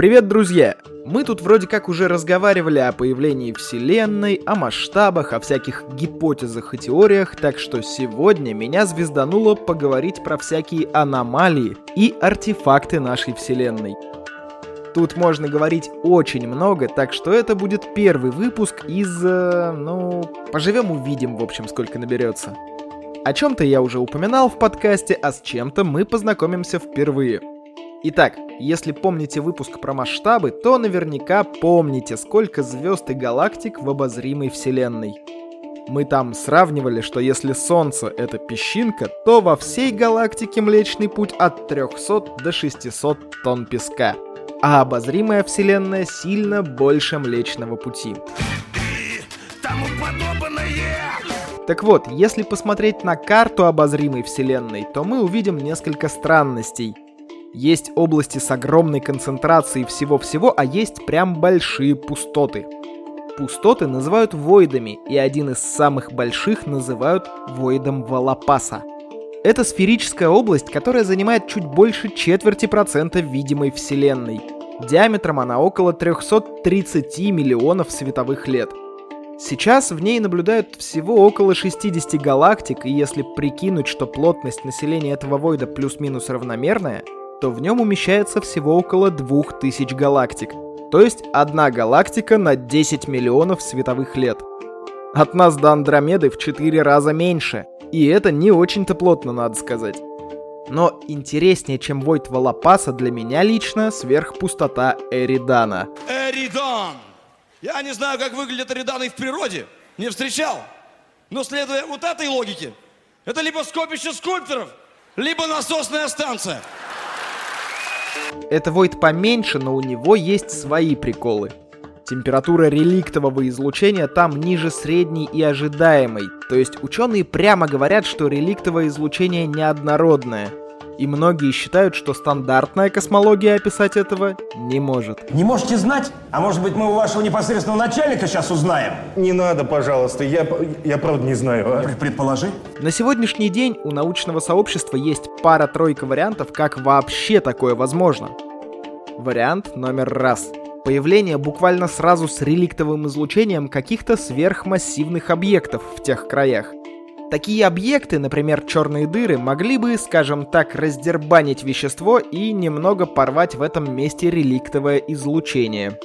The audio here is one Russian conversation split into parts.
Привет, друзья! Мы тут вроде как уже разговаривали о появлении Вселенной, о масштабах, о всяких гипотезах и теориях, так что сегодня меня звездануло поговорить про всякие аномалии и артефакты нашей Вселенной. Тут можно говорить очень много, так что это будет первый выпуск из... Э, ну, поживем увидим, в общем, сколько наберется. О чем-то я уже упоминал в подкасте, а с чем-то мы познакомимся впервые. Итак, если помните выпуск про масштабы, то наверняка помните, сколько звезд и галактик в обозримой Вселенной. Мы там сравнивали, что если Солнце — это песчинка, то во всей галактике Млечный Путь от 300 до 600 тонн песка. А обозримая Вселенная сильно больше Млечного Пути. Так вот, если посмотреть на карту обозримой Вселенной, то мы увидим несколько странностей — есть области с огромной концентрацией всего-всего, а есть прям большие пустоты. Пустоты называют войдами, и один из самых больших называют войдом Валапаса. Это сферическая область, которая занимает чуть больше четверти процента видимой Вселенной. Диаметром она около 330 миллионов световых лет. Сейчас в ней наблюдают всего около 60 галактик, и если прикинуть, что плотность населения этого войда плюс-минус равномерная, то в нем умещается всего около 2000 галактик. То есть одна галактика на 10 миллионов световых лет. От нас до Андромеды в 4 раза меньше. И это не очень-то плотно, надо сказать. Но интереснее, чем Войт Валапаса для меня лично, сверхпустота Эридана. Эридан! Я не знаю, как выглядят эриданы в природе. Не встречал. Но следуя вот этой логике, это либо скопище скульпторов, либо насосная станция. Это Войд поменьше, но у него есть свои приколы. Температура реликтового излучения там ниже средней и ожидаемой, то есть ученые прямо говорят, что реликтовое излучение неоднородное – и многие считают, что стандартная космология описать этого не может. Не можете знать? А может быть мы у вашего непосредственного начальника сейчас узнаем? Не надо, пожалуйста, я, я правда не знаю. А? Предположи. На сегодняшний день у научного сообщества есть пара-тройка вариантов, как вообще такое возможно. Вариант номер раз. Появление буквально сразу с реликтовым излучением каких-то сверхмассивных объектов в тех краях. Такие объекты, например, черные дыры, могли бы, скажем так, раздербанить вещество и немного порвать в этом месте реликтовое излучение.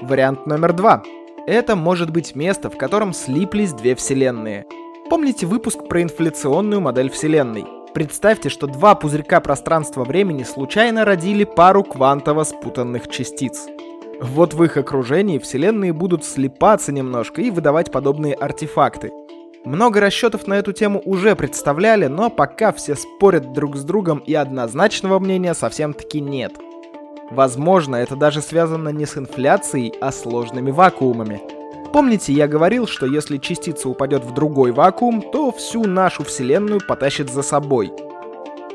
Вариант номер два. Это может быть место, в котором слиплись две вселенные. Помните выпуск про инфляционную модель вселенной? Представьте, что два пузырька пространства-времени случайно родили пару квантово спутанных частиц. Вот в их окружении вселенные будут слипаться немножко и выдавать подобные артефакты. Много расчетов на эту тему уже представляли, но пока все спорят друг с другом и однозначного мнения совсем-таки нет. Возможно, это даже связано не с инфляцией, а сложными вакуумами. Помните, я говорил, что если частица упадет в другой вакуум, то всю нашу Вселенную потащит за собой.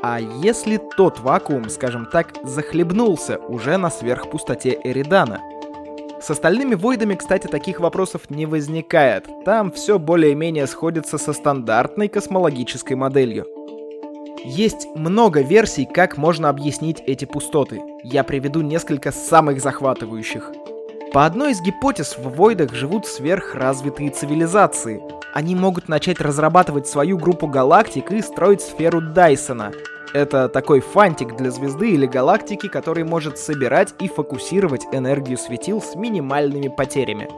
А если тот вакуум, скажем так, захлебнулся уже на сверхпустоте Эридана – с остальными войдами, кстати, таких вопросов не возникает. Там все более-менее сходится со стандартной космологической моделью. Есть много версий, как можно объяснить эти пустоты. Я приведу несколько самых захватывающих. По одной из гипотез в Войдах живут сверхразвитые цивилизации. Они могут начать разрабатывать свою группу галактик и строить сферу Дайсона — это такой фантик для звезды или галактики, который может собирать и фокусировать энергию светил с минимальными потерями.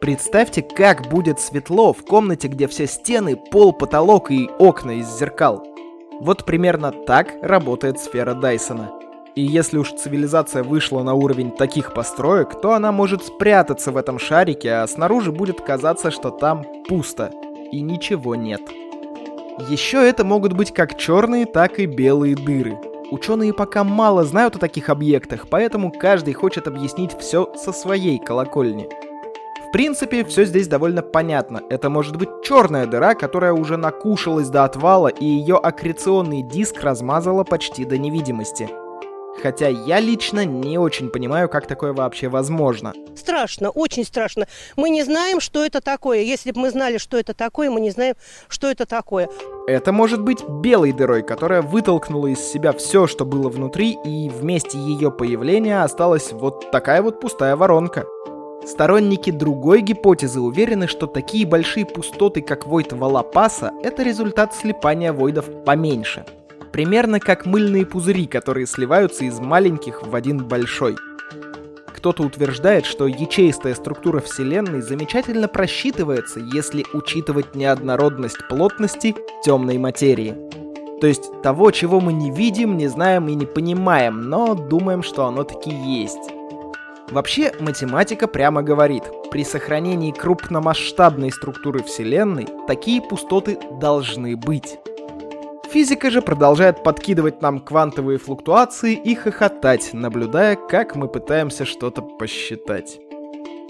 Представьте, как будет светло в комнате, где все стены, пол, потолок и окна из зеркал. Вот примерно так работает сфера Дайсона. И если уж цивилизация вышла на уровень таких построек, то она может спрятаться в этом шарике, а снаружи будет казаться, что там пусто и ничего нет. Еще это могут быть как черные, так и белые дыры. Ученые пока мало знают о таких объектах, поэтому каждый хочет объяснить все со своей колокольни. В принципе, все здесь довольно понятно. Это может быть черная дыра, которая уже накушалась до отвала, и ее аккреционный диск размазала почти до невидимости. Хотя я лично не очень понимаю, как такое вообще возможно. Страшно, очень страшно. Мы не знаем, что это такое. Если бы мы знали, что это такое, мы не знаем, что это такое. Это может быть белой дырой, которая вытолкнула из себя все, что было внутри, и вместе ее появления осталась вот такая вот пустая воронка. Сторонники другой гипотезы уверены, что такие большие пустоты, как Войт Валапаса, это результат слипания войдов поменьше – Примерно как мыльные пузыри, которые сливаются из маленьких в один большой. Кто-то утверждает, что ячеистая структура Вселенной замечательно просчитывается, если учитывать неоднородность плотности темной материи. То есть того, чего мы не видим, не знаем и не понимаем, но думаем, что оно таки есть. Вообще, математика прямо говорит, при сохранении крупномасштабной структуры Вселенной такие пустоты должны быть. Физика же продолжает подкидывать нам квантовые флуктуации и хохотать, наблюдая, как мы пытаемся что-то посчитать.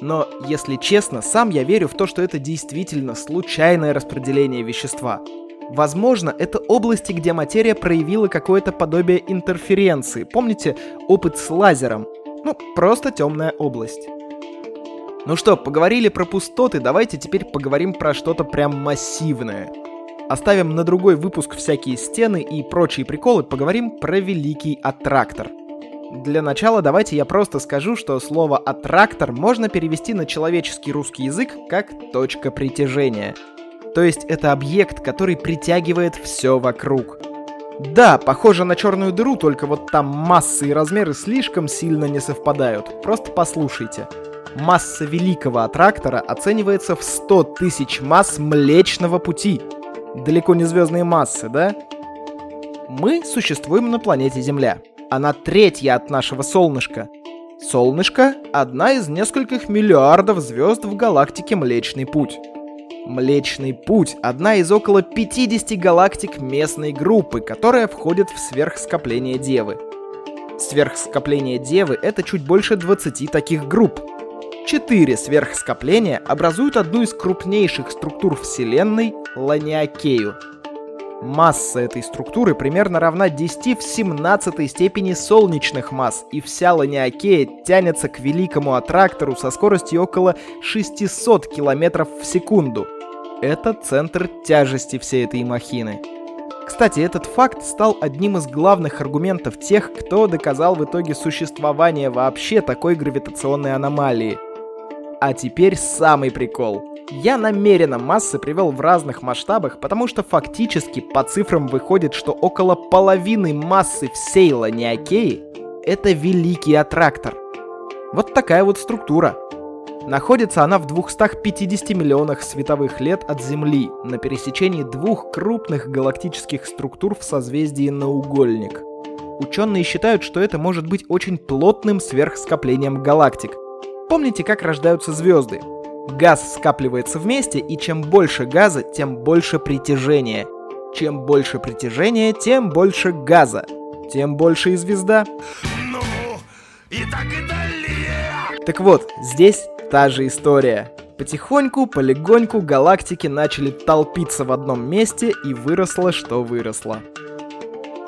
Но, если честно, сам я верю в то, что это действительно случайное распределение вещества. Возможно, это области, где материя проявила какое-то подобие интерференции. Помните опыт с лазером? Ну, просто темная область. Ну что, поговорили про пустоты, давайте теперь поговорим про что-то прям массивное – Оставим на другой выпуск всякие стены и прочие приколы, поговорим про великий аттрактор. Для начала давайте я просто скажу, что слово «аттрактор» можно перевести на человеческий русский язык как «точка притяжения». То есть это объект, который притягивает все вокруг. Да, похоже на черную дыру, только вот там массы и размеры слишком сильно не совпадают. Просто послушайте. Масса великого аттрактора оценивается в 100 тысяч масс Млечного Пути – далеко не звездные массы, да? Мы существуем на планете Земля. Она третья от нашего солнышка. Солнышко — одна из нескольких миллиардов звезд в галактике Млечный Путь. Млечный Путь — одна из около 50 галактик местной группы, которая входит в сверхскопление Девы. Сверхскопление Девы — это чуть больше 20 таких групп, Четыре сверхскопления образуют одну из крупнейших структур Вселенной — Ланиакею. Масса этой структуры примерно равна 10 в 17 степени солнечных масс, и вся Ланиакея тянется к великому аттрактору со скоростью около 600 км в секунду. Это центр тяжести всей этой махины. Кстати, этот факт стал одним из главных аргументов тех, кто доказал в итоге существование вообще такой гравитационной аномалии — а теперь самый прикол. Я намеренно массы привел в разных масштабах, потому что фактически по цифрам выходит, что около половины массы всей Ланиакеи — это великий аттрактор. Вот такая вот структура. Находится она в 250 миллионах световых лет от Земли, на пересечении двух крупных галактических структур в созвездии Наугольник. Ученые считают, что это может быть очень плотным сверхскоплением галактик — Помните, как рождаются звезды? Газ скапливается вместе, и чем больше газа, тем больше притяжения. Чем больше притяжения, тем больше газа. Тем больше и звезда. Ну, и так и далее. Так вот, здесь та же история. Потихоньку, полегоньку галактики начали толпиться в одном месте, и выросло, что выросло.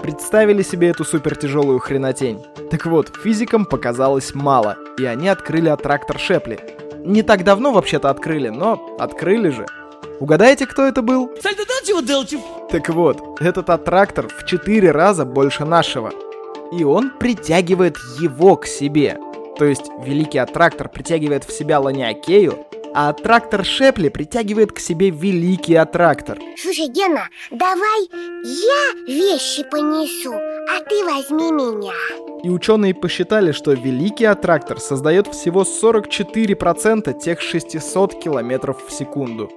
Представили себе эту супертяжелую хренотень? Так вот, физикам показалось мало, и они открыли аттрактор Шепли. Не так давно вообще-то открыли, но открыли же. Угадаете, кто это был? Так вот, этот аттрактор в 4 раза больше нашего. И он притягивает его к себе. То есть великий аттрактор притягивает в себя Ланиакею, а трактор Шепли притягивает к себе великий аттрактор. Слушай, Гена, давай я вещи понесу, а ты возьми меня. И ученые посчитали, что великий аттрактор создает всего 44% тех 600 километров в секунду.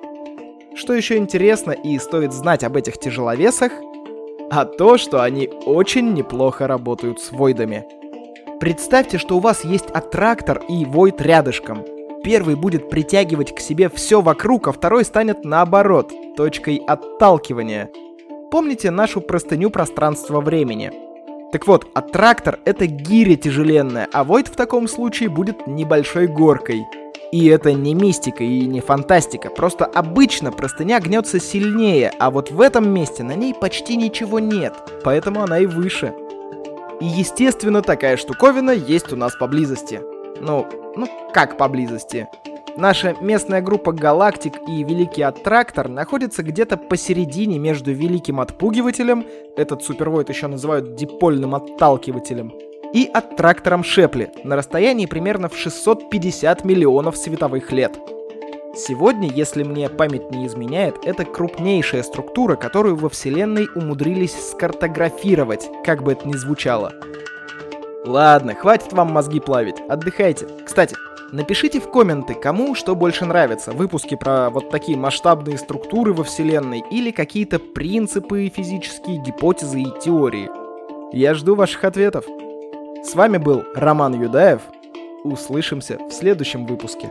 Что еще интересно и стоит знать об этих тяжеловесах? А то, что они очень неплохо работают с войдами. Представьте, что у вас есть аттрактор и войд рядышком – Первый будет притягивать к себе все вокруг, а второй станет наоборот, точкой отталкивания. Помните нашу простыню пространства-времени? Так вот, аттрактор — это гиря тяжеленная, а Войд в таком случае будет небольшой горкой. И это не мистика и не фантастика, просто обычно простыня гнется сильнее, а вот в этом месте на ней почти ничего нет, поэтому она и выше. И естественно, такая штуковина есть у нас поблизости. Ну, ну как поблизости? Наша местная группа Галактик и Великий Аттрактор находится где-то посередине между Великим Отпугивателем, этот супервойд еще называют дипольным отталкивателем, и аттрактором Шепли на расстоянии примерно в 650 миллионов световых лет. Сегодня, если мне память не изменяет, это крупнейшая структура, которую во Вселенной умудрились скартографировать, как бы это ни звучало. Ладно, хватит вам мозги плавить, отдыхайте. Кстати, Напишите в комменты, кому что больше нравится, выпуски про вот такие масштабные структуры во Вселенной или какие-то принципы, физические гипотезы и теории. Я жду ваших ответов. С вами был Роман Юдаев. Услышимся в следующем выпуске.